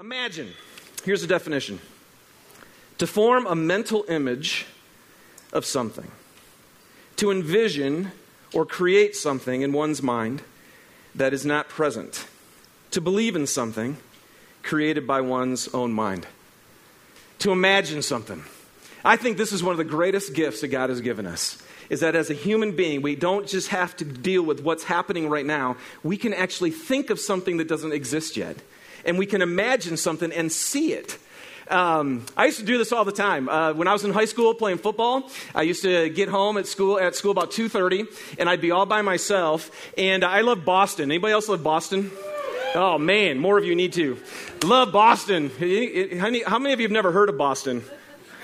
Imagine, here's a definition to form a mental image of something, to envision or create something in one's mind that is not present, to believe in something created by one's own mind, to imagine something. I think this is one of the greatest gifts that God has given us. Is that as a human being, we don't just have to deal with what's happening right now. We can actually think of something that doesn't exist yet and we can imagine something and see it. Um, I used to do this all the time. Uh, when I was in high school playing football, I used to get home at school at school about two thirty, and I'd be all by myself. And I love Boston. Anybody else love Boston? Oh man, more of you need to love Boston. How many of you have never heard of Boston?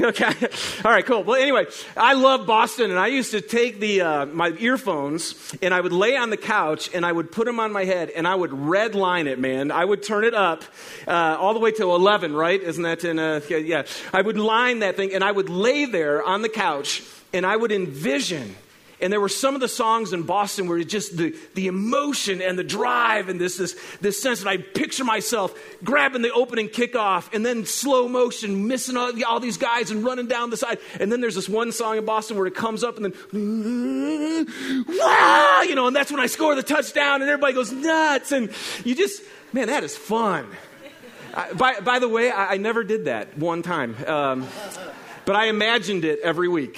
okay. All right, cool. Well, anyway, I love Boston, and I used to take the, uh, my earphones and I would lay on the couch and I would put them on my head and I would red line it, man. I would turn it up uh, all the way to 11, right? Isn't that in a, yeah. I would line that thing and I would lay there on the couch and I would envision and there were some of the songs in Boston where just the, the emotion and the drive and this, this, this sense that I picture myself grabbing the opening kickoff and then slow motion, missing all, all these guys and running down the side. And then there's this one song in Boston where it comes up and then, wow, you know, and that's when I score the touchdown and everybody goes nuts. And you just, man, that is fun. I, by, by the way, I, I, never did that one time. Um, but I imagined it every week.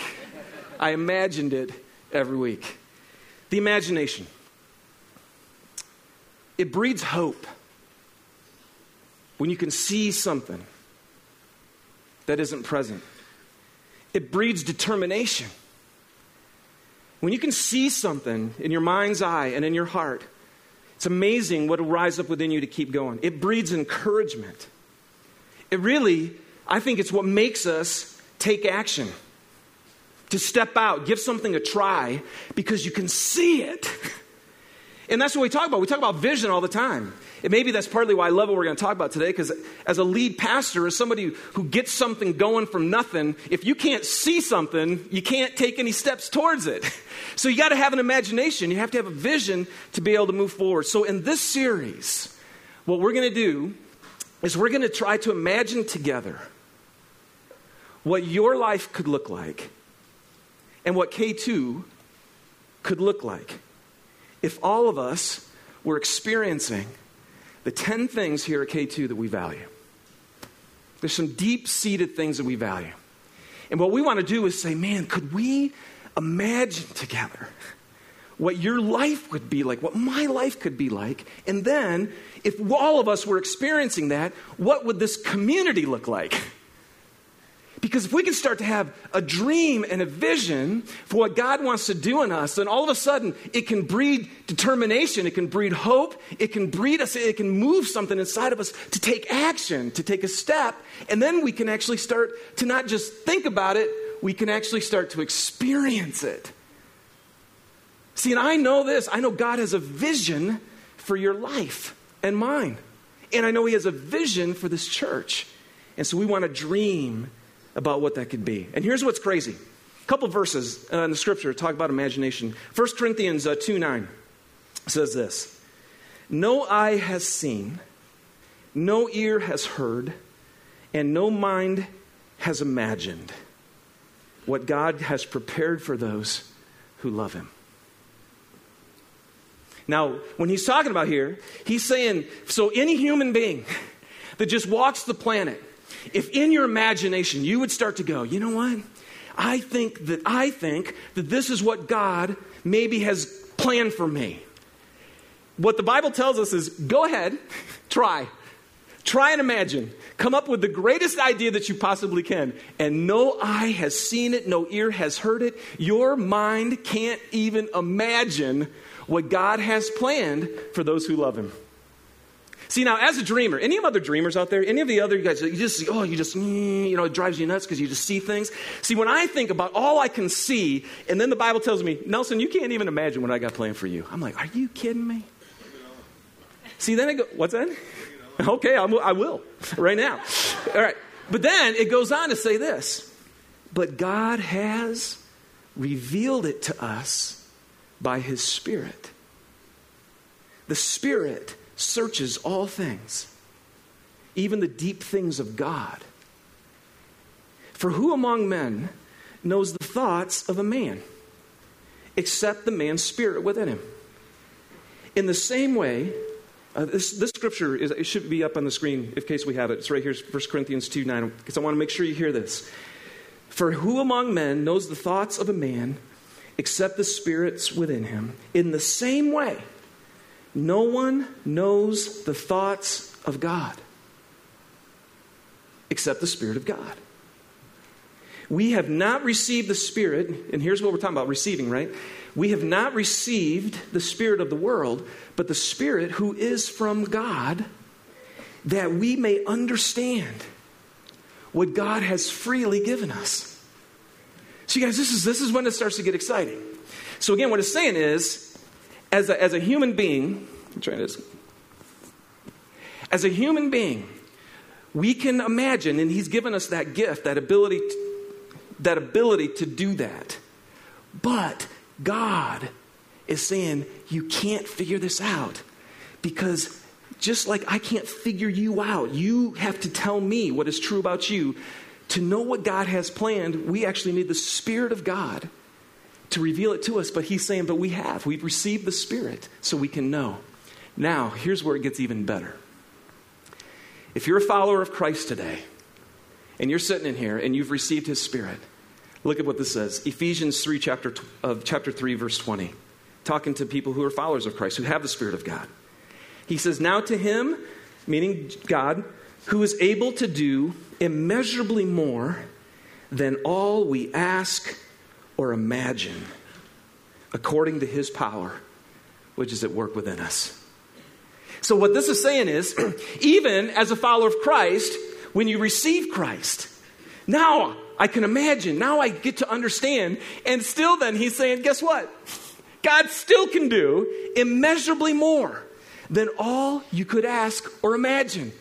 I imagined it every week. The imagination. It breeds hope when you can see something that isn't present. It breeds determination. When you can see something in your mind's eye and in your heart, it's amazing what will rise up within you to keep going. It breeds encouragement. It really, I think it's what makes us take action to step out, give something a try because you can see it. And that's what we talk about. We talk about vision all the time. And maybe that's partly why I love what we're going to talk about today, because as a lead pastor, as somebody who gets something going from nothing, if you can't see something, you can't take any steps towards it. So you got to have an imagination. You have to have a vision to be able to move forward. So in this series, what we're going to do is we're going to try to imagine together what your life could look like and what K2 could look like if all of us were experiencing the 10 things here at K2 that we value. There's some deep seated things that we value. And what we want to do is say, man, could we imagine together what your life would be like, what my life could be like? And then, if all of us were experiencing that, what would this community look like? Because if we can start to have a dream and a vision for what God wants to do in us, then all of a sudden it can breed determination, it can breed hope, it can breed us, it can move something inside of us to take action, to take a step, and then we can actually start to not just think about it, we can actually start to experience it. See, and I know this I know God has a vision for your life and mine. And I know He has a vision for this church. And so we want to dream about what that could be. And here's what's crazy. A couple verses uh, in the scripture talk about imagination. 1 Corinthians uh, 2 9 says this No eye has seen, no ear has heard, and no mind has imagined what God has prepared for those who love Him. Now, when he's talking about here, he's saying, so any human being that just walks the planet, if in your imagination you would start to go, you know what? I think that I think that this is what God maybe has planned for me. What the Bible tells us is go ahead, try. Try and imagine. Come up with the greatest idea that you possibly can. And no eye has seen it, no ear has heard it. Your mind can't even imagine what God has planned for those who love Him. See, now, as a dreamer, any of other dreamers out there, any of the other guys, you just, oh, you just, mm, you know, it drives you nuts because you just see things. See, when I think about all I can see, and then the Bible tells me, Nelson, you can't even imagine what I got planned for you. I'm like, are you kidding me? See, then I go, what's that? Okay, I'm, I will, right now. All right. But then it goes on to say this but God has revealed it to us by His Spirit. The Spirit searches all things, even the deep things of God. For who among men knows the thoughts of a man except the man's spirit within him? In the same way, uh, this, this scripture is, it should be up on the screen in case we have it. It's right here, 1 Corinthians 2 9, because I want to make sure you hear this. For who among men knows the thoughts of a man except the spirits within him? In the same way, no one knows the thoughts of God except the Spirit of God. We have not received the Spirit, and here's what we're talking about receiving, right? We have not received the Spirit of the world, but the Spirit who is from God, that we may understand what God has freely given us. So, you guys, this is, this is when it starts to get exciting. So, again, what it's saying is, as a, as a human being, trying this. As a human being, we can imagine, and He's given us that gift, that ability, to, that ability to do that. But God is saying, you can't figure this out because just like I can't figure you out, you have to tell me what is true about you. To know what God has planned, we actually need the Spirit of God to reveal it to us. But He's saying, but we have. We've received the Spirit so we can know. Now, here's where it gets even better. If you're a follower of Christ today, and you're sitting in here and you've received His Spirit, look at what this says Ephesians 3, chapter, of chapter 3, verse 20 talking to people who are followers of Christ, who have the Spirit of God. He says, Now to him, meaning God, who is able to do immeasurably more than all we ask or imagine, according to his power, which is at work within us. So, what this is saying is, even as a follower of Christ, when you receive Christ, now I can imagine, now I get to understand, and still then he's saying, guess what? God still can do immeasurably more than all you could ask or imagine.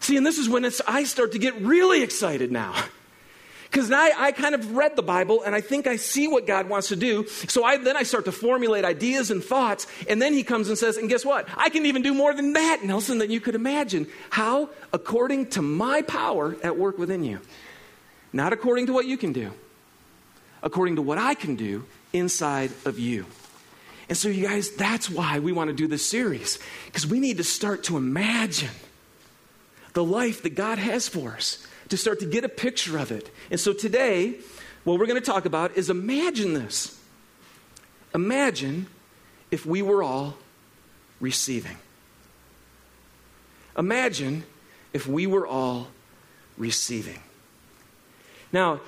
See, and this is when I start to get really excited now. Because I, I kind of read the Bible and I think I see what God wants to do. So I, then I start to formulate ideas and thoughts. And then he comes and says, and guess what? I can even do more than that, Nelson, than you could imagine. How? According to my power at work within you. Not according to what you can do, according to what I can do inside of you. And so, you guys, that's why we want to do this series, because we need to start to imagine the life that God has for us, to start to get a picture of it. And so, today, what we're going to talk about is imagine this. Imagine if we were all receiving. Imagine if we were all receiving. Now,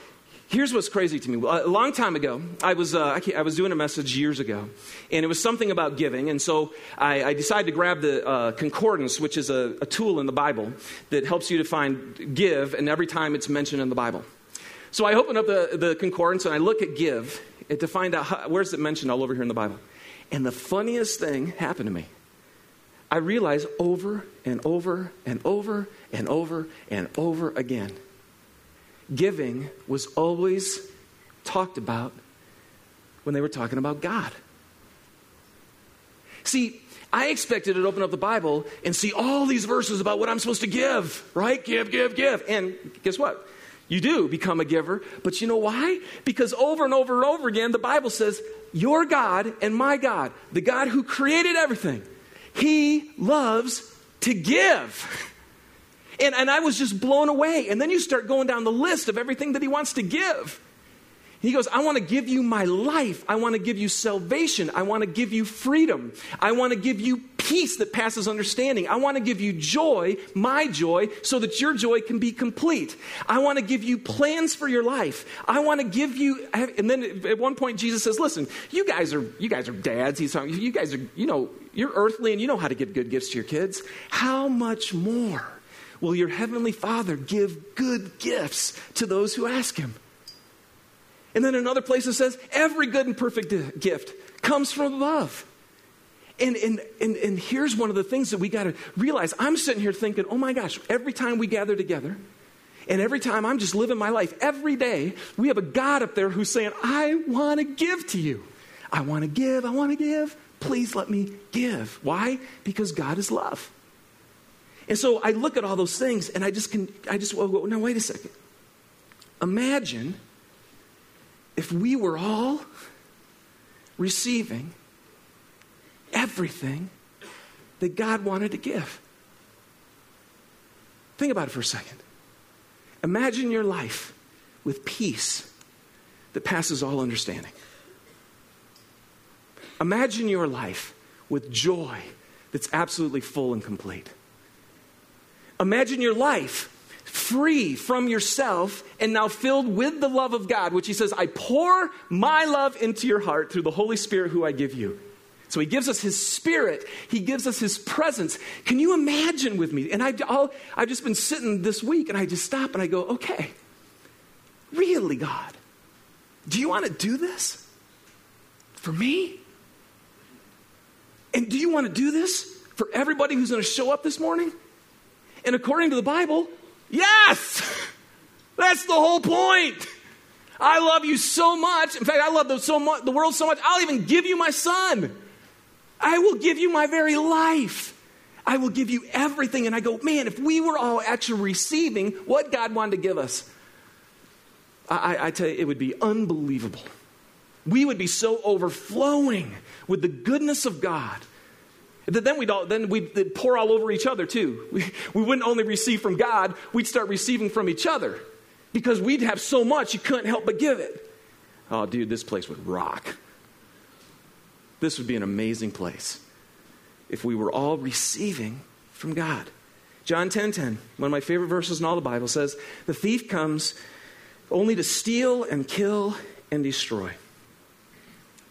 Here's what's crazy to me. A long time ago, I was, uh, I was doing a message years ago, and it was something about giving. And so I, I decided to grab the uh, concordance, which is a, a tool in the Bible that helps you to find give, and every time it's mentioned in the Bible. So I open up the, the concordance and I look at give to find out how, where's it mentioned all over here in the Bible. And the funniest thing happened to me. I realized over and over and over and over and over again giving was always talked about when they were talking about God. See, I expected to open up the Bible and see all these verses about what I'm supposed to give, right? Give, give, give. And guess what? You do become a giver, but you know why? Because over and over and over again, the Bible says, Your God and my God, the God who created everything, He loves to give. And, and I was just blown away. And then you start going down the list of everything that he wants to give. He goes, I want to give you my life. I want to give you salvation. I want to give you freedom. I want to give you peace that passes understanding. I want to give you joy, my joy, so that your joy can be complete. I want to give you plans for your life. I want to give you, and then at one point Jesus says, listen, you guys are, you guys are dads. He's talking, you guys are, you know, you're earthly and you know how to give good gifts to your kids. How much more? Will your heavenly Father give good gifts to those who ask him. And then another place it says, every good and perfect gift comes from above. And, and, and, and here's one of the things that we got to realize. I'm sitting here thinking, oh my gosh, every time we gather together, and every time I'm just living my life, every day, we have a God up there who's saying, I want to give to you. I want to give, I want to give. Please let me give. Why? Because God is love. And so I look at all those things and I just can, I just, well, now wait a second. Imagine if we were all receiving everything that God wanted to give. Think about it for a second. Imagine your life with peace that passes all understanding. Imagine your life with joy that's absolutely full and complete. Imagine your life free from yourself and now filled with the love of God, which He says, I pour my love into your heart through the Holy Spirit who I give you. So He gives us His Spirit, He gives us His presence. Can you imagine with me? And I, I've just been sitting this week and I just stop and I go, okay, really, God, do you want to do this for me? And do you want to do this for everybody who's going to show up this morning? And according to the Bible, yes! That's the whole point. I love you so much. In fact, I love the, so the world so much, I'll even give you my son. I will give you my very life. I will give you everything. And I go, man, if we were all actually receiving what God wanted to give us, I, I tell you, it would be unbelievable. We would be so overflowing with the goodness of God then we'd, all, then we'd pour all over each other too. We, we wouldn't only receive from God, we'd start receiving from each other because we'd have so much you couldn't help but give it. Oh, dude, this place would rock. This would be an amazing place if we were all receiving from God. John 10:10, 10, 10, one of my favorite verses in all the Bible says, "The thief comes only to steal and kill and destroy."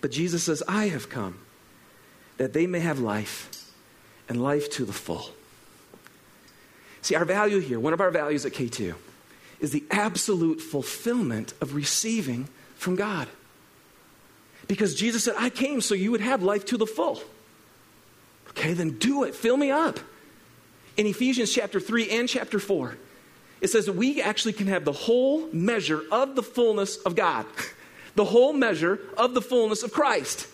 But Jesus says, "I have come that they may have life and life to the full. See, our value here, one of our values at K2, is the absolute fulfillment of receiving from God. Because Jesus said, I came so you would have life to the full. Okay, then do it. Fill me up. In Ephesians chapter 3 and chapter 4, it says that we actually can have the whole measure of the fullness of God, the whole measure of the fullness of Christ.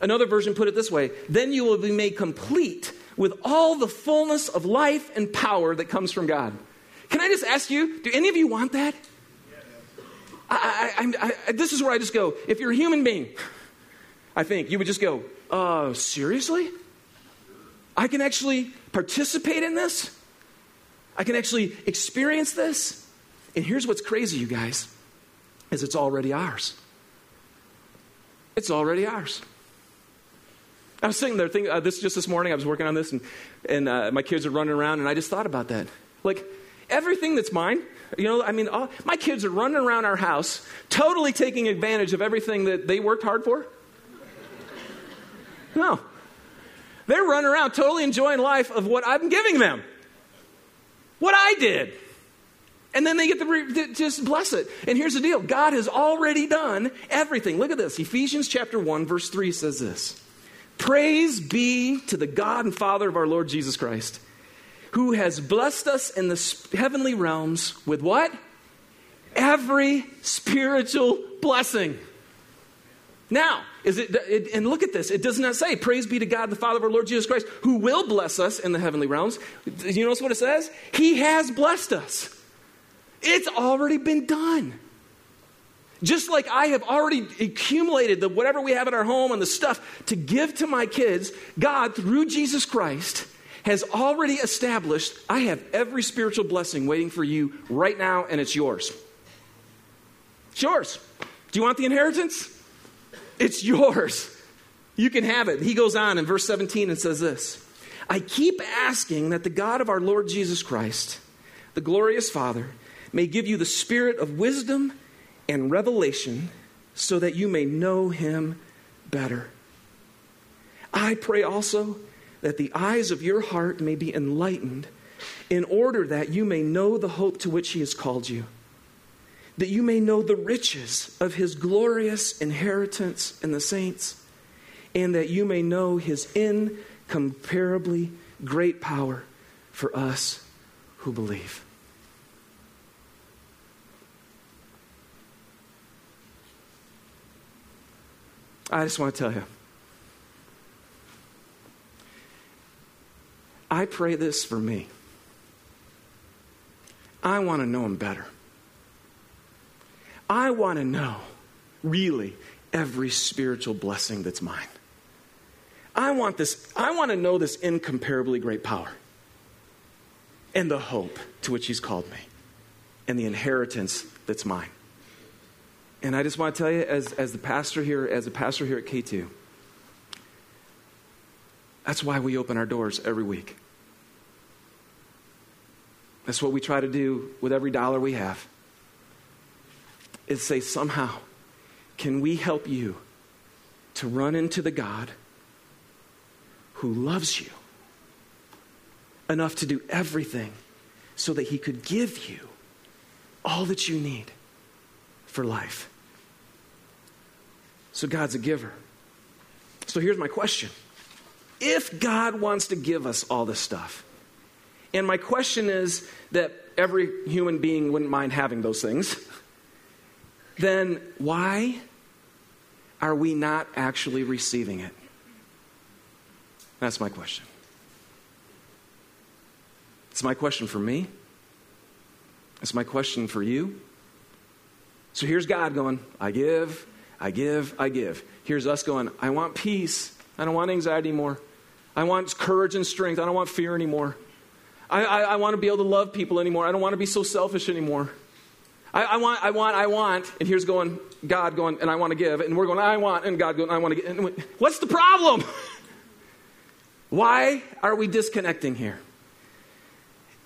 Another version put it this way then you will be made complete with all the fullness of life and power that comes from God. Can I just ask you, do any of you want that? I, I, I, this is where I just go, if you're a human being, I think you would just go, uh, seriously? I can actually participate in this? I can actually experience this? And here's what's crazy, you guys, is it's already ours. It's already ours. I was sitting there thinking, uh, this just this morning, I was working on this, and, and uh, my kids are running around, and I just thought about that. Like, everything that's mine, you know, I mean, all, my kids are running around our house, totally taking advantage of everything that they worked hard for. No. They're running around totally enjoying life of what I'm giving them, what I did. And then they get to, re- just bless it. And here's the deal God has already done everything. Look at this. Ephesians chapter 1, verse 3 says this. Praise be to the God and Father of our Lord Jesus Christ, who has blessed us in the heavenly realms with what? Every spiritual blessing. Now, is it, it, and look at this. It does not say, Praise be to God, the Father of our Lord Jesus Christ, who will bless us in the heavenly realms. You notice what it says? He has blessed us. It's already been done. Just like I have already accumulated the whatever we have in our home and the stuff to give to my kids, God, through Jesus Christ, has already established I have every spiritual blessing waiting for you right now, and it's yours. It's yours. Do you want the inheritance? It's yours. You can have it. He goes on in verse 17 and says this I keep asking that the God of our Lord Jesus Christ, the glorious Father, may give you the spirit of wisdom and revelation so that you may know him better. I pray also that the eyes of your heart may be enlightened in order that you may know the hope to which he has called you, that you may know the riches of his glorious inheritance in the saints, and that you may know his incomparably great power for us who believe. I just want to tell you. I pray this for me. I want to know him better. I want to know, really, every spiritual blessing that's mine. I want this, I want to know this incomparably great power and the hope to which he's called me and the inheritance that's mine. And I just want to tell you, as, as the pastor here, as a pastor here at K2, that's why we open our doors every week. That's what we try to do with every dollar we have. Is say, somehow, can we help you to run into the God who loves you enough to do everything so that he could give you all that you need for life? So, God's a giver. So, here's my question If God wants to give us all this stuff, and my question is that every human being wouldn't mind having those things, then why are we not actually receiving it? That's my question. It's my question for me. It's my question for you. So here's God going, I give, I give, I give. Here's us going, I want peace. I don't want anxiety anymore. I want courage and strength. I don't want fear anymore. I, I, I want to be able to love people anymore. I don't want to be so selfish anymore. I, I, want, I want, I want. And here's going, God going, and I want to give. And we're going, I want, and God going, I want to give. And what's the problem? Why are we disconnecting here?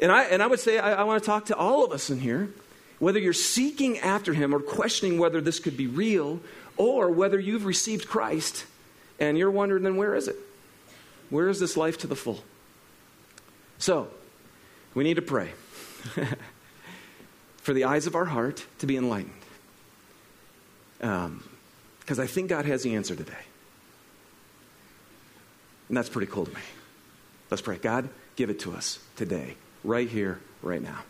And I, and I would say, I, I want to talk to all of us in here, whether you're seeking after Him or questioning whether this could be real, or whether you've received Christ and you're wondering, then where is it? Where is this life to the full? So, we need to pray for the eyes of our heart to be enlightened. Because um, I think God has the answer today. And that's pretty cool to me. Let's pray. God, give it to us today, right here, right now.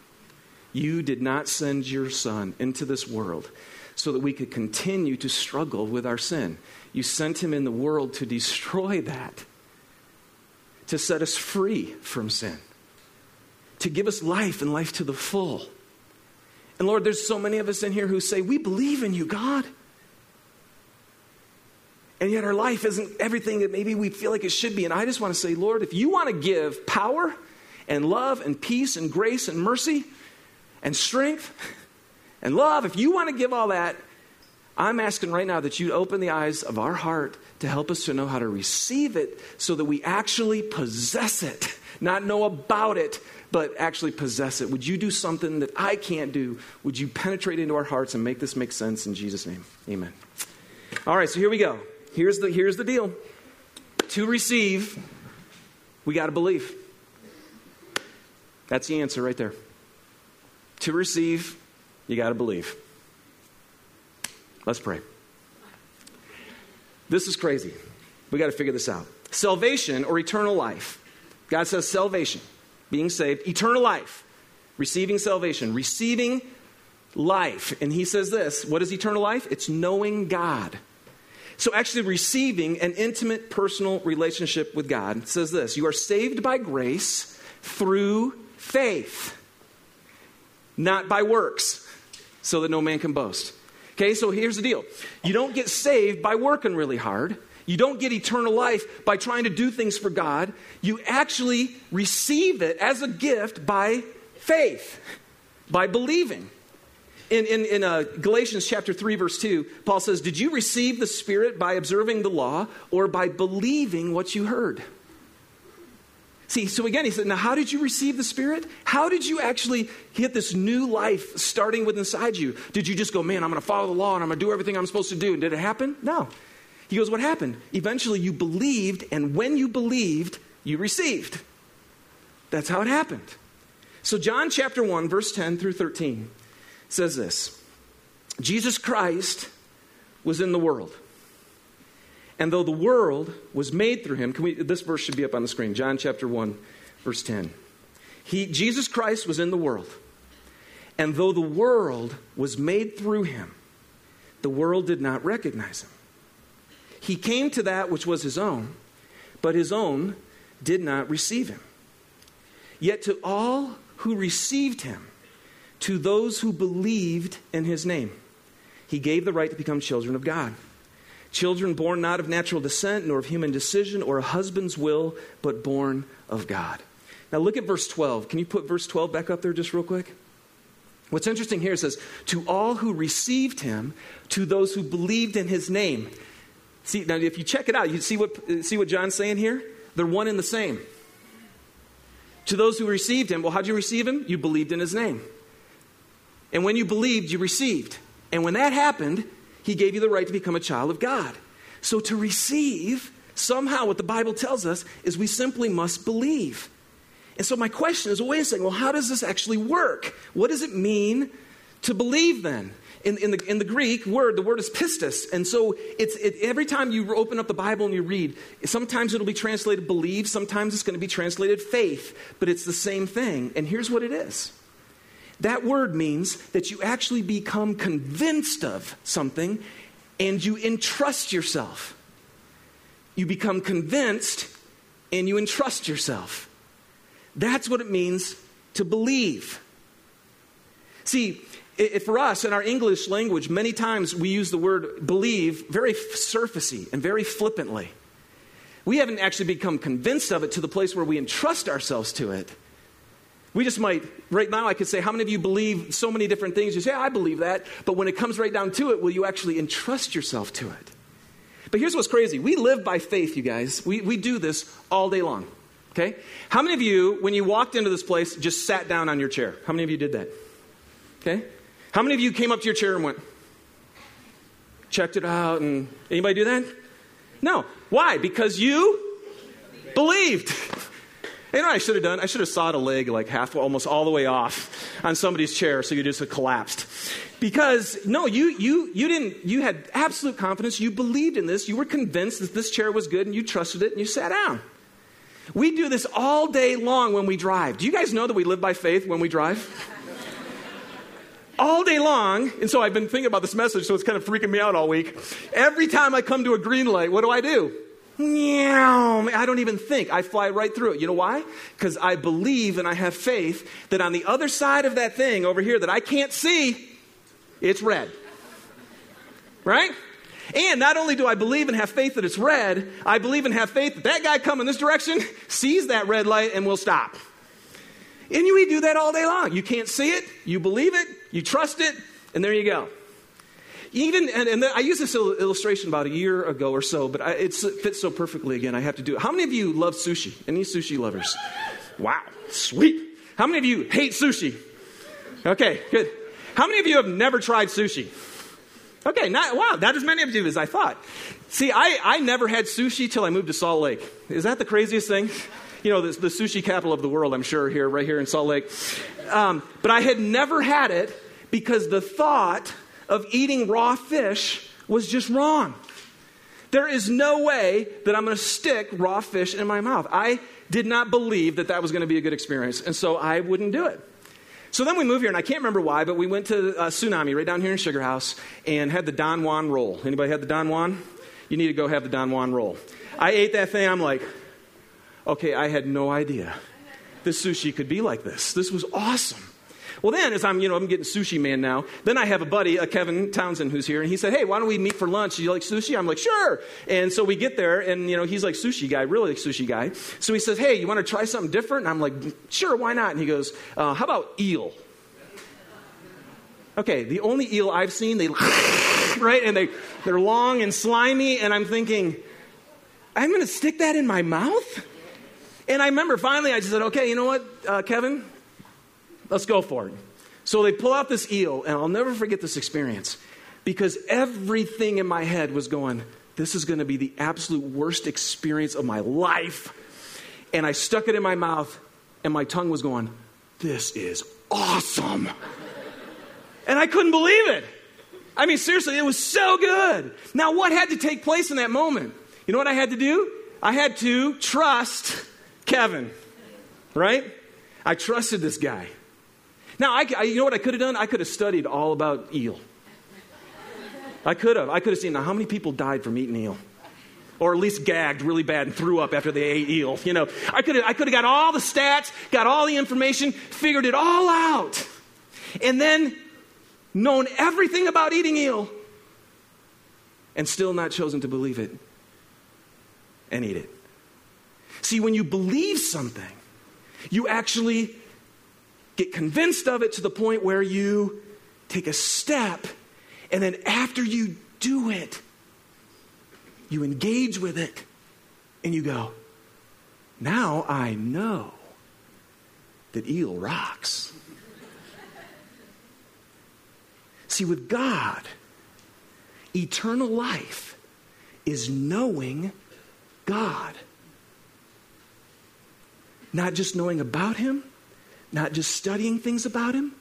You did not send your son into this world so that we could continue to struggle with our sin. You sent him in the world to destroy that, to set us free from sin to give us life and life to the full. And Lord, there's so many of us in here who say, We believe in you, God. And yet our life isn't everything that maybe we feel like it should be. And I just want to say, Lord, if you want to give power and love and peace and grace and mercy and strength and love, if you want to give all that, I'm asking right now that you open the eyes of our heart to help us to know how to receive it so that we actually possess it, not know about it, but actually possess it. Would you do something that I can't do? Would you penetrate into our hearts and make this make sense in Jesus' name? Amen. All right, so here we go. Here's the, here's the deal to receive, we got to believe. That's the answer right there. To receive, you got to believe. Let's pray. This is crazy. We got to figure this out. Salvation or eternal life. God says salvation being saved, eternal life, receiving salvation, receiving life. And he says this what is eternal life? It's knowing God. So, actually, receiving an intimate personal relationship with God says this You are saved by grace through faith, not by works, so that no man can boast. Okay, so here's the deal you don't get saved by working really hard. You don't get eternal life by trying to do things for God. You actually receive it as a gift by faith, by believing. In, in, in uh, Galatians chapter 3, verse 2, Paul says, Did you receive the Spirit by observing the law or by believing what you heard? See, so again, he said, Now, how did you receive the Spirit? How did you actually get this new life starting with inside you? Did you just go, Man, I'm going to follow the law and I'm going to do everything I'm supposed to do? And did it happen? No. He goes, What happened? Eventually you believed, and when you believed, you received. That's how it happened. So, John chapter 1, verse 10 through 13 says this Jesus Christ was in the world. And though the world was made through him, we, this verse should be up on the screen. John chapter 1, verse 10. He, Jesus Christ was in the world. And though the world was made through him, the world did not recognize him. He came to that which was his own, but his own did not receive him. Yet to all who received him, to those who believed in his name. He gave the right to become children of God. Children born not of natural descent, nor of human decision or a husband's will, but born of God. Now look at verse 12. Can you put verse 12 back up there just real quick? What's interesting here says, To all who received him, to those who believed in his name. See, now if you check it out, you see what, see what John's saying here? They're one and the same. To those who received him, well, how'd you receive him? You believed in his name. And when you believed, you received. And when that happened, he gave you the right to become a child of God. So to receive, somehow what the Bible tells us is we simply must believe. And so my question is, well, wait a second, well, how does this actually work? What does it mean to believe then? In, in, the, in the Greek word, the word is pistis. And so it's, it, every time you open up the Bible and you read, sometimes it'll be translated believe, sometimes it's going to be translated faith, but it's the same thing. And here's what it is that word means that you actually become convinced of something and you entrust yourself. You become convinced and you entrust yourself. That's what it means to believe. See, for us in our English language, many times we use the word believe very surfacey and very flippantly. We haven't actually become convinced of it to the place where we entrust ourselves to it. We just might, right now, I could say, How many of you believe so many different things? You say, I believe that. But when it comes right down to it, will you actually entrust yourself to it? But here's what's crazy we live by faith, you guys. We, we do this all day long. Okay? How many of you, when you walked into this place, just sat down on your chair? How many of you did that? Okay? How many of you came up to your chair and went, checked it out, and anybody do that? No. Why? Because you believed. You know I should have done? I should have sawed a leg like half, almost all the way off on somebody's chair so you just collapsed. Because no, you you you didn't. You had absolute confidence. You believed in this. You were convinced that this chair was good, and you trusted it, and you sat down. We do this all day long when we drive. Do you guys know that we live by faith when we drive? all day long, and so I've been thinking about this message, so it's kind of freaking me out all week. Every time I come to a green light, what do I do? I don't even think. I fly right through it. You know why? Because I believe and I have faith that on the other side of that thing over here that I can't see, it's red. Right? And not only do I believe and have faith that it's red, I believe and have faith that that guy coming this direction sees that red light and will stop. And you do that all day long. You can't see it, you believe it, you trust it, and there you go. Even, and, and I used this illustration about a year ago or so, but I, it fits so perfectly again. I have to do it. How many of you love sushi? Any sushi lovers? Wow, sweet. How many of you hate sushi? Okay, good. How many of you have never tried sushi? Okay, not, wow, not as many of you as I thought. See, I, I never had sushi till I moved to Salt Lake. Is that the craziest thing? You know, the, the sushi capital of the world, I'm sure, here, right here in Salt Lake. Um, but I had never had it because the thought of eating raw fish was just wrong. There is no way that I'm going to stick raw fish in my mouth. I did not believe that that was going to be a good experience, and so I wouldn't do it. So then we moved here, and I can't remember why, but we went to Tsunami right down here in Sugar House and had the Don Juan roll. Anybody had the Don Juan? You need to go have the Don Juan roll. I ate that thing. I'm like, okay, I had no idea this sushi could be like this. This was awesome. Well, then, as I'm, you know, I'm getting sushi man now, then I have a buddy, a Kevin Townsend, who's here, and he said, hey, why don't we meet for lunch? Do you like sushi? I'm like, sure. And so we get there, and, you know, he's like sushi guy, really like sushi guy. So he says, hey, you want to try something different? And I'm like, sure, why not? And he goes, uh, how about eel? Okay, the only eel I've seen, they, right? And they, they're long and slimy, and I'm thinking, I'm going to stick that in my mouth? And I remember finally I just said, okay, you know what, uh, Kevin? Let's go for it. So they pull out this eel, and I'll never forget this experience because everything in my head was going, This is going to be the absolute worst experience of my life. And I stuck it in my mouth, and my tongue was going, This is awesome. and I couldn't believe it. I mean, seriously, it was so good. Now, what had to take place in that moment? You know what I had to do? I had to trust Kevin, right? I trusted this guy. Now, I, I, you know what I could have done? I could have studied all about eel. I could have. I could have seen now how many people died from eating eel. Or at least gagged really bad and threw up after they ate eel. You know, I could have, I could have got all the stats, got all the information, figured it all out. and then known everything about eating eel and still not chosen to believe it and eat it. See, when you believe something, you actually get convinced of it to the point where you take a step, and then after you do it, you engage with it, and you go, Now I know that eel rocks. See, with God, eternal life is knowing God. Not just knowing about Him, not just studying things about Him.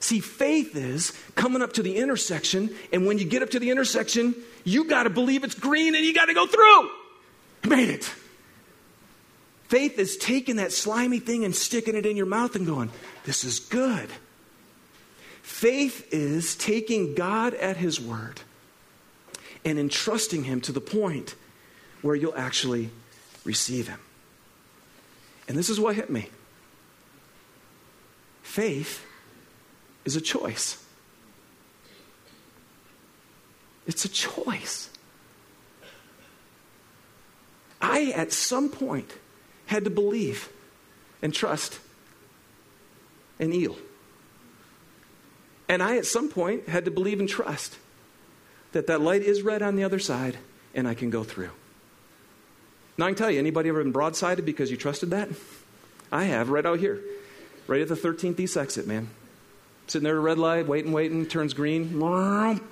See, faith is coming up to the intersection, and when you get up to the intersection, you got to believe it's green and you got to go through. made it. Faith is taking that slimy thing and sticking it in your mouth and going, This is good. Faith is taking God at His word and entrusting Him to the point where you'll actually receive Him. And this is what hit me faith is a choice. It's a choice. I, at some point, had to believe and trust an eel. And I, at some point, had to believe and trust that that light is red on the other side and I can go through. Now, I can tell you, anybody ever been broadsided because you trusted that? I have, right out here, right at the 13th East exit, man. Sitting there at a red light, waiting, waiting, turns green,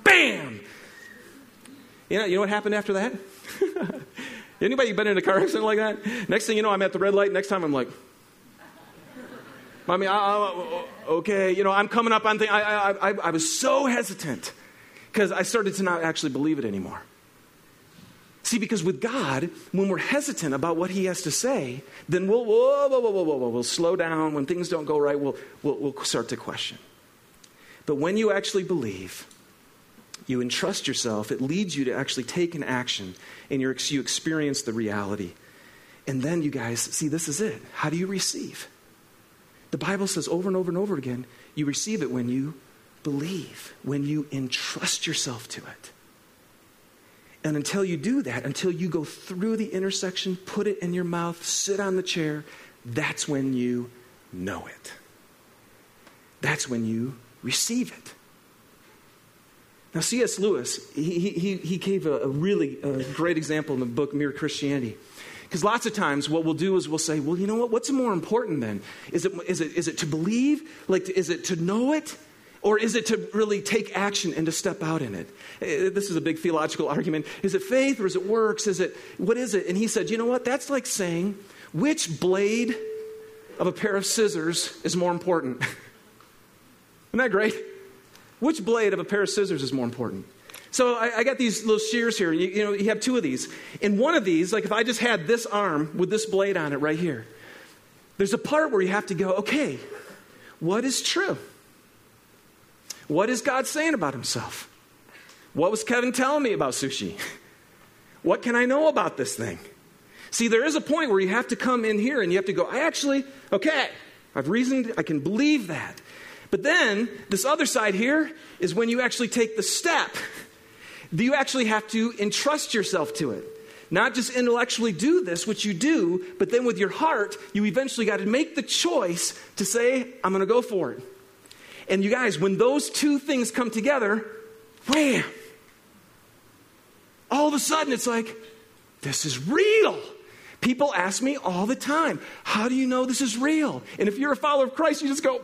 bam! You know, you know what happened after that? Anybody been in a car accident like that? Next thing you know, I'm at the red light. Next time, I'm like, I mean, I, I, okay, you know, I'm coming up on things. I, I, I was so hesitant because I started to not actually believe it anymore. See, because with God, when we're hesitant about what He has to say, then we'll, whoa, whoa, whoa, whoa, whoa, we'll slow down. When things don't go right, we'll, we'll, we'll start to question. But when you actually believe, you entrust yourself, it leads you to actually take an action and you experience the reality. And then, you guys, see, this is it. How do you receive? The Bible says over and over and over again you receive it when you believe, when you entrust yourself to it. And until you do that, until you go through the intersection, put it in your mouth, sit on the chair, that's when you know it. That's when you receive it. Now, C.S. Lewis, he, he, he gave a, a really a great example in the book Mere Christianity. Because lots of times what we'll do is we'll say, well, you know what? What's more important then? Is it, is it, is it to believe? Like, is it to know it? Or is it to really take action and to step out in it? Eh, this is a big theological argument. Is it faith or is it works? Is it, what is it? And he said, you know what? That's like saying, which blade of a pair of scissors is more important? Isn't that great? Which blade of a pair of scissors is more important? So I, I got these little shears here. You, you know, you have two of these. And one of these, like if I just had this arm with this blade on it right here, there's a part where you have to go, okay, what is true? What is God saying about himself? What was Kevin telling me about sushi? What can I know about this thing? See, there is a point where you have to come in here and you have to go, I actually, okay, I've reasoned, I can believe that. But then, this other side here is when you actually take the step. You actually have to entrust yourself to it. Not just intellectually do this, which you do, but then with your heart, you eventually got to make the choice to say, I'm going to go for it. And you guys, when those two things come together, wham! All of a sudden, it's like, this is real. People ask me all the time, how do you know this is real? And if you're a follower of Christ, you just go,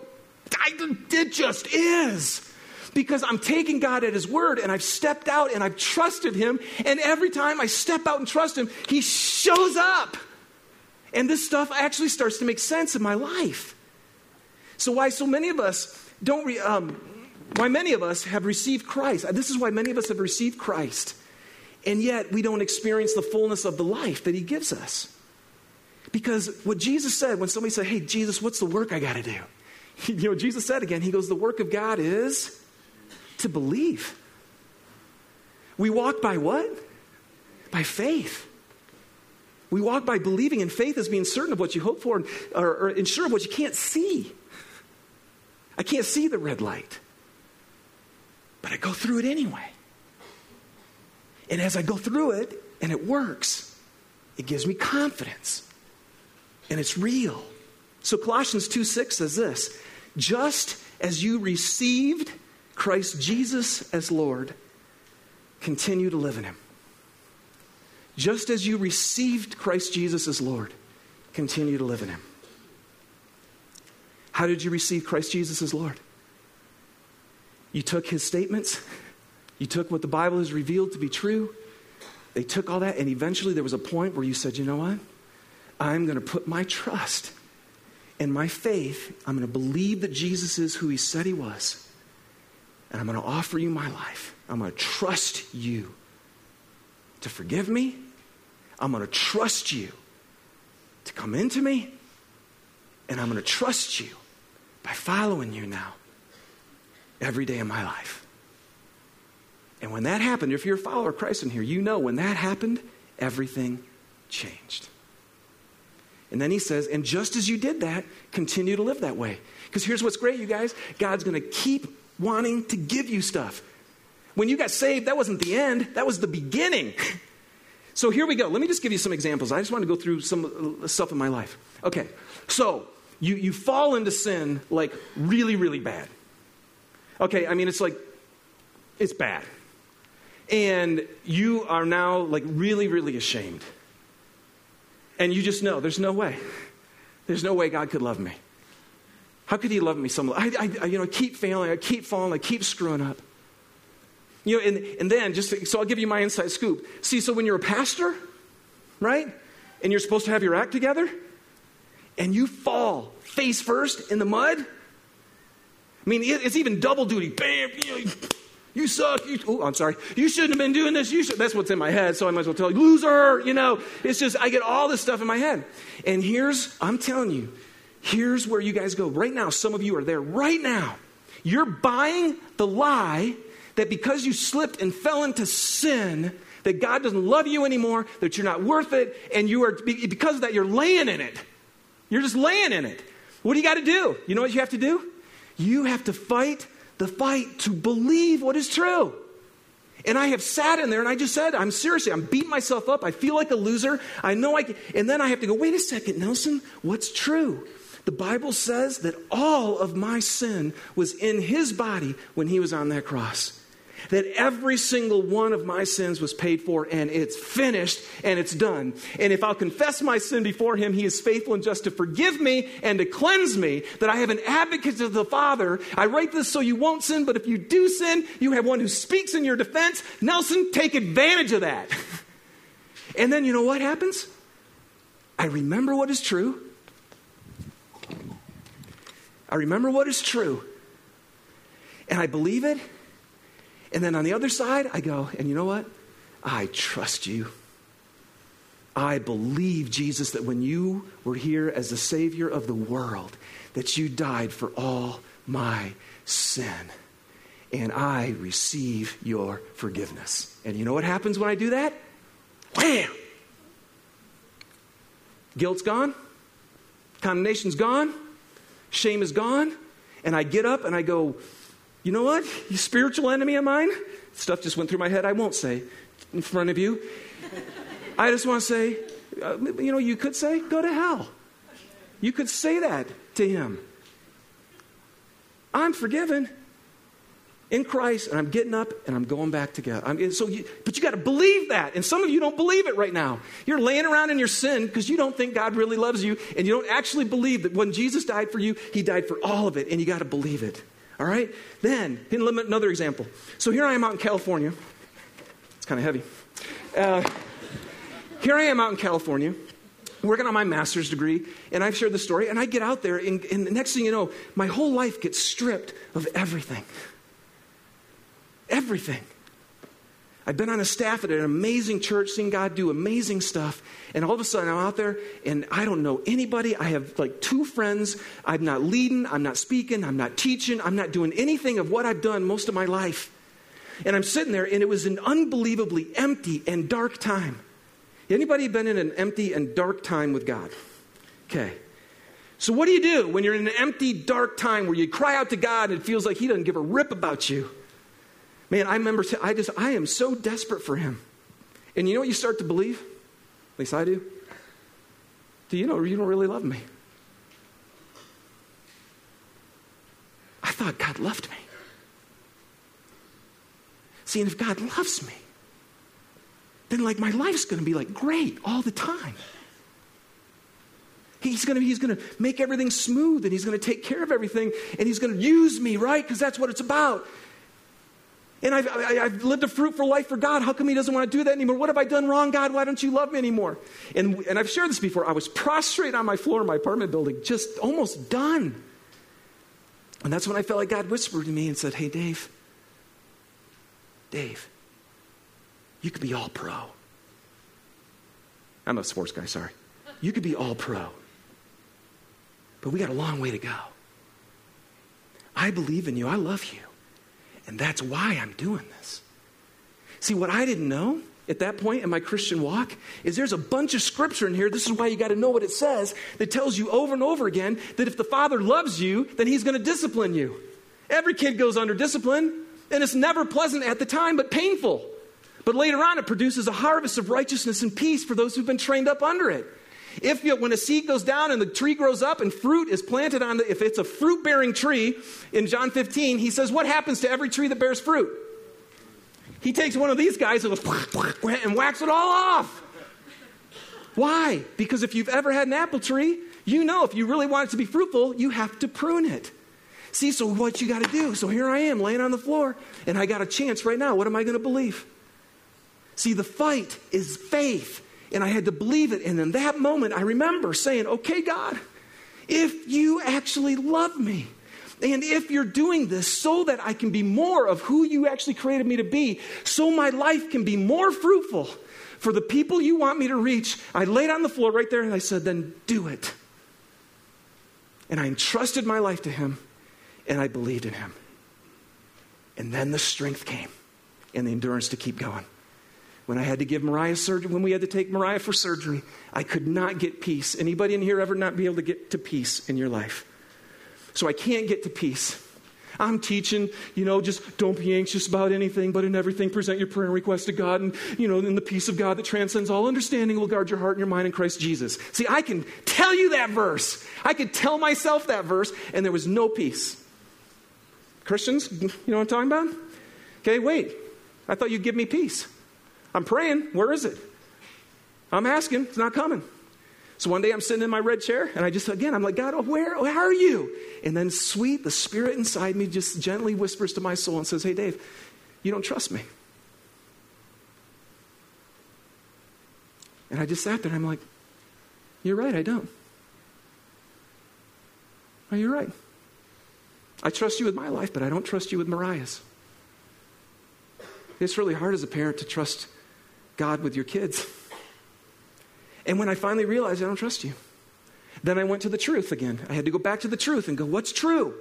it just is. Because I'm taking God at His word and I've stepped out and I've trusted Him. And every time I step out and trust Him, He shows up. And this stuff actually starts to make sense in my life. So, why so many of us don't, re, um, why many of us have received Christ? This is why many of us have received Christ. And yet we don't experience the fullness of the life that He gives us. Because what Jesus said when somebody said, Hey, Jesus, what's the work I got to do? You know, Jesus said again, He goes, The work of God is to believe. We walk by what? By faith. We walk by believing, and faith is being certain of what you hope for, or, or, sure of what you can't see. I can't see the red light. But I go through it anyway. And as I go through it and it works, it gives me confidence. And it's real. So Colossians 2 6 says this just as you received Christ Jesus as Lord, continue to live in him. Just as you received Christ Jesus as Lord, continue to live in him. How did you receive Christ Jesus as Lord? You took his statements, you took what the Bible has revealed to be true. They took all that, and eventually there was a point where you said, You know what? I'm going to put my trust and my faith. I'm going to believe that Jesus is who he said he was. And I'm going to offer you my life. I'm going to trust you to forgive me. I'm going to trust you to come into me. And I'm going to trust you by following you now every day of my life. And when that happened, if you're a follower of Christ in here, you know when that happened, everything changed. And then he says, and just as you did that, continue to live that way. Because here's what's great, you guys God's going to keep wanting to give you stuff. When you got saved, that wasn't the end, that was the beginning. so here we go. Let me just give you some examples. I just want to go through some uh, stuff in my life. Okay, so you, you fall into sin like really, really bad. Okay, I mean, it's like, it's bad. And you are now like really, really ashamed. And you just know there's no way. There's no way God could love me. How could He love me so much? I, I, you know, keep failing, I keep falling, I keep screwing up. You know, and, and then just so I'll give you my inside scoop. See, so when you're a pastor, right, and you're supposed to have your act together, and you fall face first in the mud, I mean, it's even double duty. Bam, you know, you suck. You, oh, I'm sorry. You shouldn't have been doing this. You should. That's what's in my head. So I might as well tell you, loser. You know, it's just, I get all this stuff in my head. And here's, I'm telling you, here's where you guys go. Right now, some of you are there right now. You're buying the lie that because you slipped and fell into sin, that God doesn't love you anymore, that you're not worth it, and you are, because of that, you're laying in it. You're just laying in it. What do you got to do? You know what you have to do? You have to fight the fight to believe what is true. And I have sat in there and I just said, I'm seriously, I'm beating myself up. I feel like a loser. I know I can. And then I have to go, wait a second, Nelson, what's true? The Bible says that all of my sin was in his body when he was on that cross that every single one of my sins was paid for and it's finished and it's done. And if I'll confess my sin before him, he is faithful and just to forgive me and to cleanse me, that I have an advocate to the Father. I write this so you won't sin, but if you do sin, you have one who speaks in your defense. Nelson, take advantage of that. and then you know what happens? I remember what is true. I remember what is true. And I believe it and then on the other side, I go, and you know what? I trust you. I believe, Jesus, that when you were here as the Savior of the world, that you died for all my sin. And I receive your forgiveness. And you know what happens when I do that? Wham! Guilt's gone. Condemnation's gone. Shame is gone. And I get up and I go, you know what? You spiritual enemy of mine? Stuff just went through my head. I won't say in front of you. I just want to say, uh, you know, you could say, go to hell. You could say that to him. I'm forgiven in Christ, and I'm getting up and I'm going back together. I'm, so you, but you got to believe that. And some of you don't believe it right now. You're laying around in your sin because you don't think God really loves you, and you don't actually believe that when Jesus died for you, He died for all of it, and you got to believe it. All right? Then, another example. So here I am out in California. It's kind of heavy. Uh, here I am out in California working on my master's degree, and I've shared the story, and I get out there, and, and the next thing you know, my whole life gets stripped of everything. Everything. I've been on a staff at an amazing church, seen God do amazing stuff. And all of a sudden, I'm out there and I don't know anybody. I have like two friends. I'm not leading, I'm not speaking, I'm not teaching, I'm not doing anything of what I've done most of my life. And I'm sitting there and it was an unbelievably empty and dark time. Anybody been in an empty and dark time with God? Okay. So, what do you do when you're in an empty, dark time where you cry out to God and it feels like He doesn't give a rip about you? Man, I remember, I just, I am so desperate for Him. And you know what you start to believe? At least I do. Do you know you don't really love me? I thought God loved me. See, and if God loves me, then like my life's going to be like great all the time. He's going to he's going to make everything smooth and he's going to take care of everything and he's going to use me, right? Because that's what it's about. And I've, I, have i have lived a fruitful life for God. How come He doesn't want to do that anymore? What have I done wrong, God? Why don't you love me anymore? And, and I've shared this before. I was prostrate on my floor in my apartment building, just almost done. And that's when I felt like God whispered to me and said, Hey, Dave, Dave, you could be all pro. I'm a sports guy, sorry. You could be all pro. But we got a long way to go. I believe in you. I love you. And that's why I'm doing this. See, what I didn't know at that point in my Christian walk is there's a bunch of scripture in here. This is why you got to know what it says that tells you over and over again that if the Father loves you, then He's going to discipline you. Every kid goes under discipline, and it's never pleasant at the time, but painful. But later on, it produces a harvest of righteousness and peace for those who've been trained up under it. If you, when a seed goes down and the tree grows up and fruit is planted on the, if it's a fruit bearing tree, in John 15, he says, What happens to every tree that bears fruit? He takes one of these guys and, and whacks it all off. Why? Because if you've ever had an apple tree, you know if you really want it to be fruitful, you have to prune it. See, so what you got to do? So here I am laying on the floor, and I got a chance right now. What am I going to believe? See, the fight is faith and I had to believe it. And in that moment, I remember saying, Okay, God, if you actually love me, and if you're doing this so that I can be more of who you actually created me to be, so my life can be more fruitful for the people you want me to reach, I laid on the floor right there and I said, Then do it. And I entrusted my life to Him and I believed in Him. And then the strength came and the endurance to keep going. When I had to give Mariah surgery, when we had to take Mariah for surgery, I could not get peace. Anybody in here ever not be able to get to peace in your life? So I can't get to peace. I'm teaching, you know, just don't be anxious about anything, but in everything present your prayer and request to God, and, you know, in the peace of God that transcends all understanding will guard your heart and your mind in Christ Jesus. See, I can tell you that verse. I could tell myself that verse, and there was no peace. Christians, you know what I'm talking about? Okay, wait. I thought you'd give me peace. I'm praying. Where is it? I'm asking. It's not coming. So one day I'm sitting in my red chair and I just, again, I'm like, God, where, where are you? And then sweet, the spirit inside me just gently whispers to my soul and says, Hey, Dave, you don't trust me. And I just sat there and I'm like, You're right, I don't. Oh, you're right. I trust you with my life, but I don't trust you with Mariah's. It's really hard as a parent to trust God with your kids. And when I finally realized I don't trust you, then I went to the truth again. I had to go back to the truth and go, what's true?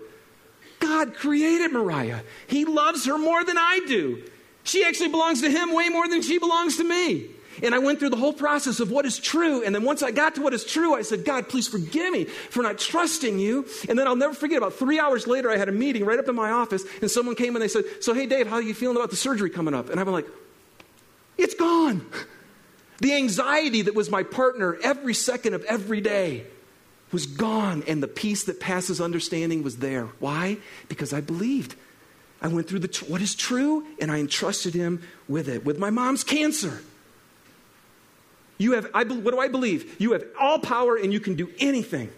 God created Mariah. He loves her more than I do. She actually belongs to him way more than she belongs to me. And I went through the whole process of what is true. And then once I got to what is true, I said, God, please forgive me for not trusting you. And then I'll never forget, about three hours later, I had a meeting right up in my office, and someone came and they said, So, hey, Dave, how are you feeling about the surgery coming up? And I'm like, It's gone. The anxiety that was my partner every second of every day was gone, and the peace that passes understanding was there. Why? Because I believed. I went through the tr- what is true, and I entrusted him with it. With my mom's cancer. You have, I, what do I believe? You have all power and you can do anything.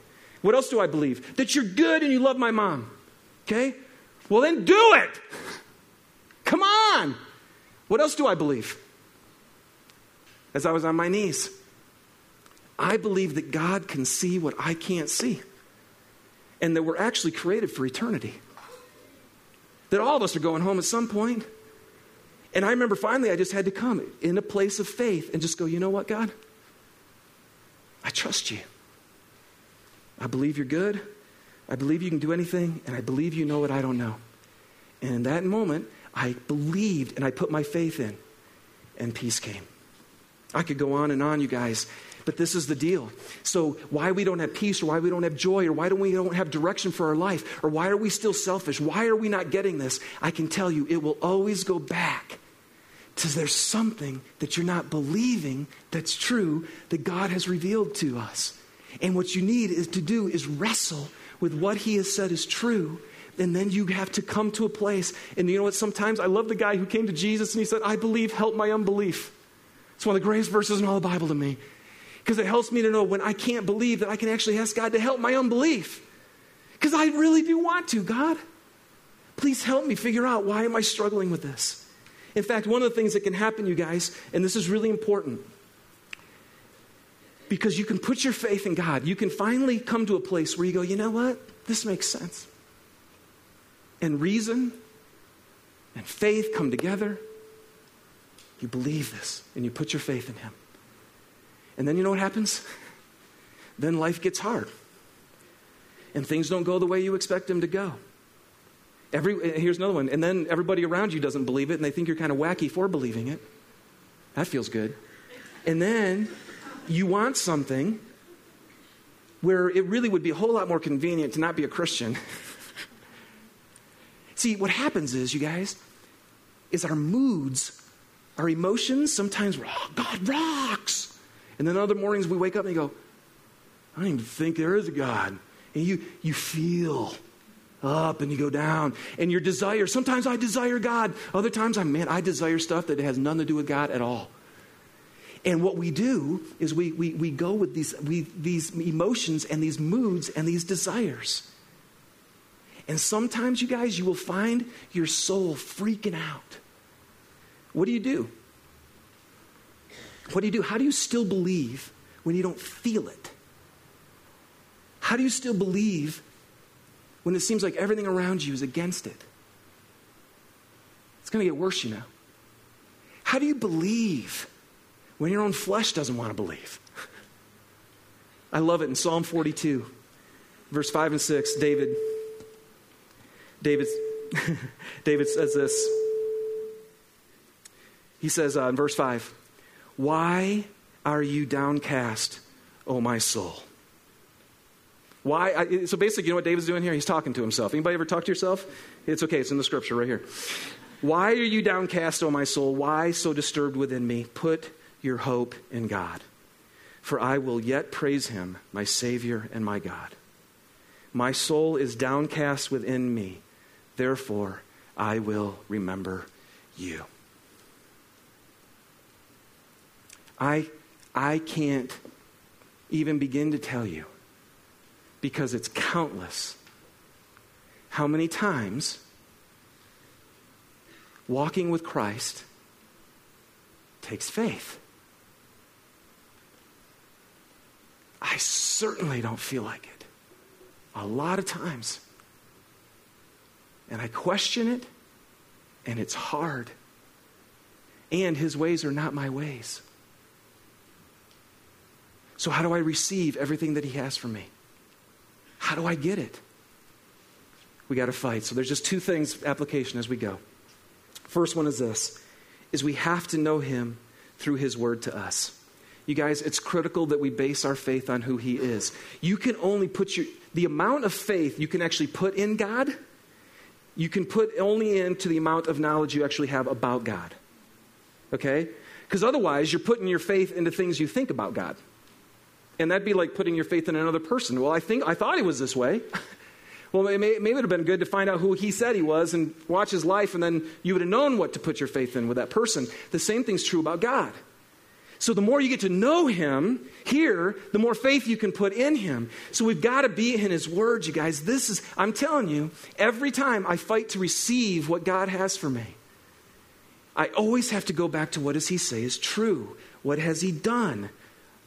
What else do I believe? That you're good and you love my mom. Okay? Well, then do it. Come on. What else do I believe? As I was on my knees, I believe that God can see what I can't see and that we're actually created for eternity. That all of us are going home at some point. And I remember finally I just had to come in a place of faith and just go, you know what, God? I trust you. I believe you're good. I believe you can do anything. And I believe you know what I don't know. And in that moment, I believed and I put my faith in, and peace came. I could go on and on, you guys, But this is the deal. So, why we don't have peace, or why we don't have joy, or why don't we don't have direction for our life, or why are we still selfish? Why are we not getting this? I can tell you, it will always go back to there's something that you're not believing that's true that God has revealed to us. And what you need is to do is wrestle with what He has said is true. And then you have to come to a place. And you know what? Sometimes I love the guy who came to Jesus and he said, I believe, help my unbelief. It's one of the greatest verses in all the Bible to me because it helps me to know when I can't believe that I can actually ask God to help my unbelief. Because I really do want to, God. Please help me figure out why am I struggling with this. In fact, one of the things that can happen, you guys, and this is really important, because you can put your faith in God. You can finally come to a place where you go, you know what? This makes sense. And reason and faith come together. You believe this and you put your faith in Him. And then you know what happens? Then life gets hard. And things don't go the way you expect them to go. Every, here's another one. And then everybody around you doesn't believe it and they think you're kind of wacky for believing it. That feels good. And then you want something where it really would be a whole lot more convenient to not be a Christian. See, what happens is, you guys, is our moods, our emotions, sometimes, oh, God rocks. And then other mornings we wake up and go, I don't even think there is a God. And you, you feel up and you go down. And your desire, sometimes I desire God. Other times I'm, man, I desire stuff that has nothing to do with God at all. And what we do is we, we, we go with these, we, these emotions and these moods and these desires. And sometimes, you guys, you will find your soul freaking out. What do you do? What do you do? How do you still believe when you don't feel it? How do you still believe when it seems like everything around you is against it? It's going to get worse, you know. How do you believe when your own flesh doesn't want to believe? I love it in Psalm 42, verse 5 and 6. David, David, David says this. He says uh, in verse 5 why are you downcast, O my soul? Why? I, so basically, you know what David's doing here? He's talking to himself. Anybody ever talk to yourself? It's okay. It's in the scripture right here. Why are you downcast, O my soul? Why so disturbed within me? Put your hope in God. For I will yet praise him, my Savior and my God. My soul is downcast within me. Therefore, I will remember you. I, I can't even begin to tell you because it's countless how many times walking with Christ takes faith. I certainly don't feel like it. A lot of times. And I question it, and it's hard. And his ways are not my ways. So, how do I receive everything that He has for me? How do I get it? We got to fight. So, there's just two things, application as we go. First one is this is we have to know him through his word to us. You guys, it's critical that we base our faith on who he is. You can only put your the amount of faith you can actually put in God, you can put only into the amount of knowledge you actually have about God. Okay? Because otherwise, you're putting your faith into things you think about God. And that'd be like putting your faith in another person. Well, I think I thought he was this way. well, it may, it would have been good to find out who he said he was and watch his life, and then you would have known what to put your faith in with that person. The same thing's true about God. So the more you get to know him here, the more faith you can put in him. So we've got to be in his words, you guys. This is, I'm telling you, every time I fight to receive what God has for me, I always have to go back to what does he say is true? What has he done?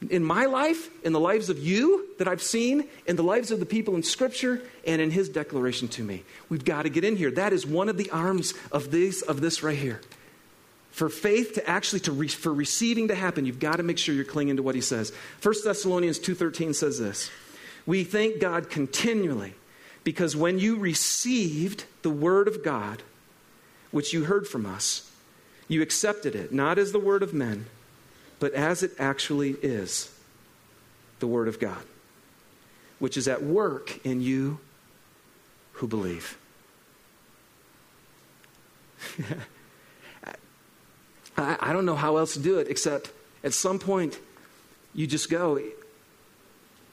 In my life, in the lives of you that I've seen, in the lives of the people in Scripture, and in His declaration to me. We've got to get in here. That is one of the arms of this, of this right here. For faith to actually, to re, for receiving to happen, you've got to make sure you're clinging to what He says. 1 Thessalonians 2.13 says this, We thank God continually because when you received the Word of God, which you heard from us, you accepted it, not as the Word of men, but as it actually is the Word of God, which is at work in you who believe. I, I don't know how else to do it except at some point you just go,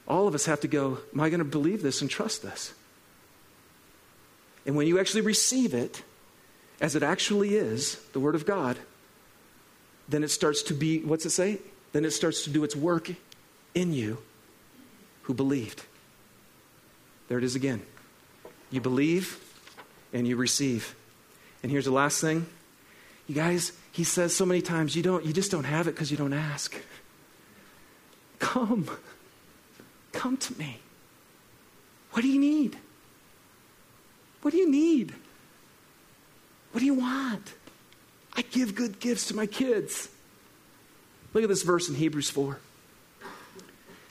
all of us have to go, Am I going to believe this and trust this? And when you actually receive it, as it actually is, the Word of God, then it starts to be, what's it say? Then it starts to do its work in you who believed. There it is again. You believe and you receive. And here's the last thing. You guys, he says so many times, you don't you just don't have it because you don't ask. Come. Come to me. What do you need? What do you need? What do you want? I give good gifts to my kids. Look at this verse in Hebrews 4. It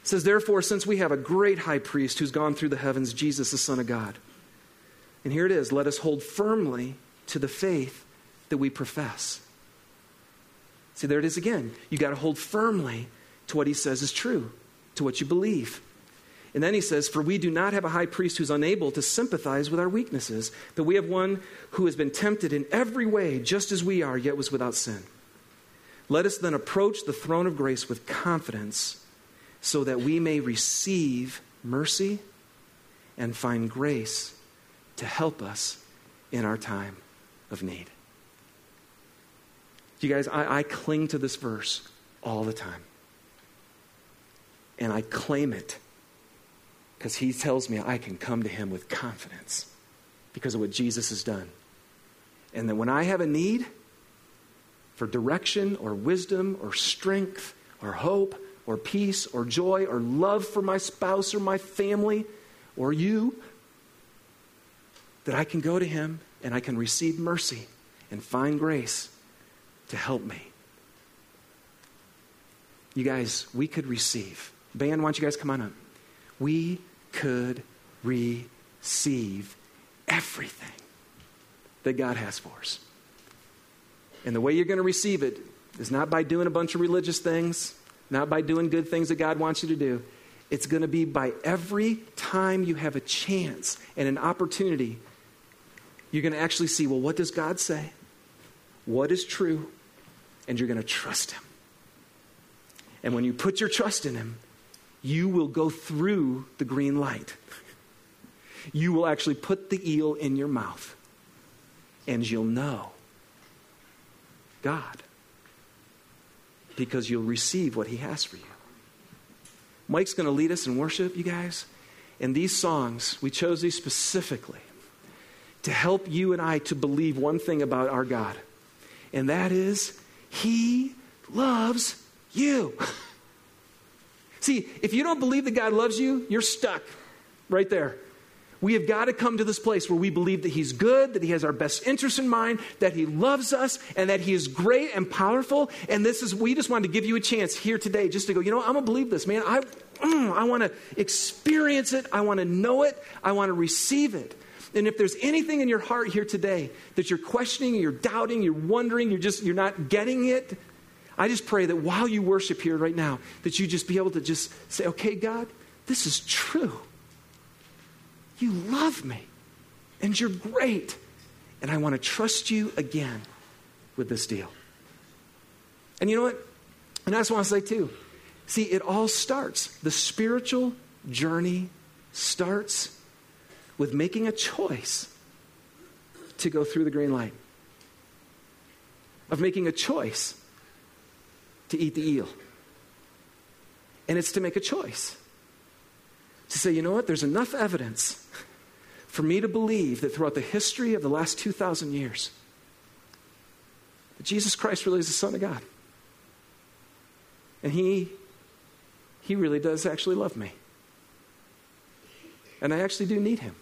says, Therefore, since we have a great high priest who's gone through the heavens, Jesus, the Son of God. And here it is let us hold firmly to the faith that we profess. See, there it is again. You got to hold firmly to what he says is true, to what you believe. And then he says, For we do not have a high priest who's unable to sympathize with our weaknesses, but we have one who has been tempted in every way, just as we are, yet was without sin. Let us then approach the throne of grace with confidence so that we may receive mercy and find grace to help us in our time of need. You guys, I, I cling to this verse all the time. And I claim it because he tells me I can come to him with confidence because of what Jesus has done. And that when I have a need for direction or wisdom or strength or hope or peace or joy or love for my spouse or my family or you, that I can go to him and I can receive mercy and find grace to help me. You guys, we could receive. Band, why don't you guys come on up? We could receive everything that God has for us. And the way you're going to receive it is not by doing a bunch of religious things, not by doing good things that God wants you to do. It's going to be by every time you have a chance and an opportunity, you're going to actually see well, what does God say? What is true? And you're going to trust Him. And when you put your trust in Him, you will go through the green light. You will actually put the eel in your mouth, and you'll know God because you'll receive what He has for you. Mike's going to lead us in worship, you guys. And these songs, we chose these specifically to help you and I to believe one thing about our God, and that is He loves you. See, if you don't believe that God loves you, you're stuck right there. We have got to come to this place where we believe that He's good, that He has our best interest in mind, that He loves us, and that He is great and powerful. And this is, we just wanted to give you a chance here today just to go, you know, I'm going to believe this, man. I, mm, I want to experience it. I want to know it. I want to receive it. And if there's anything in your heart here today that you're questioning, you're doubting, you're wondering, you're just, you're not getting it, I just pray that while you worship here right now, that you just be able to just say, okay, God, this is true. You love me, and you're great, and I want to trust you again with this deal. And you know what? And I just want to say, too, see, it all starts, the spiritual journey starts with making a choice to go through the green light, of making a choice to eat the eel. And it's to make a choice to say, you know what, there's enough evidence for me to believe that throughout the history of the last 2,000 years, that Jesus Christ really is the Son of God. And He, He really does actually love me. And I actually do need Him.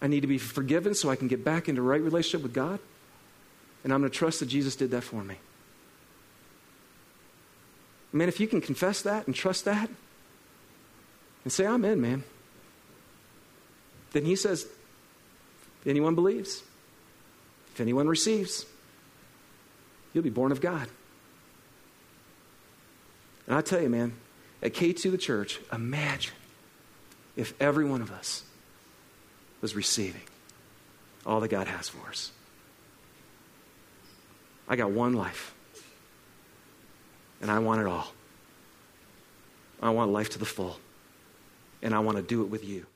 I need to be forgiven so I can get back into right relationship with God. And I'm going to trust that Jesus did that for me. Man, if you can confess that and trust that and say, I'm in, man, then he says, if anyone believes, if anyone receives, you'll be born of God. And I tell you, man, at K2 the church, imagine if every one of us was receiving all that God has for us. I got one life, and I want it all. I want life to the full, and I want to do it with you.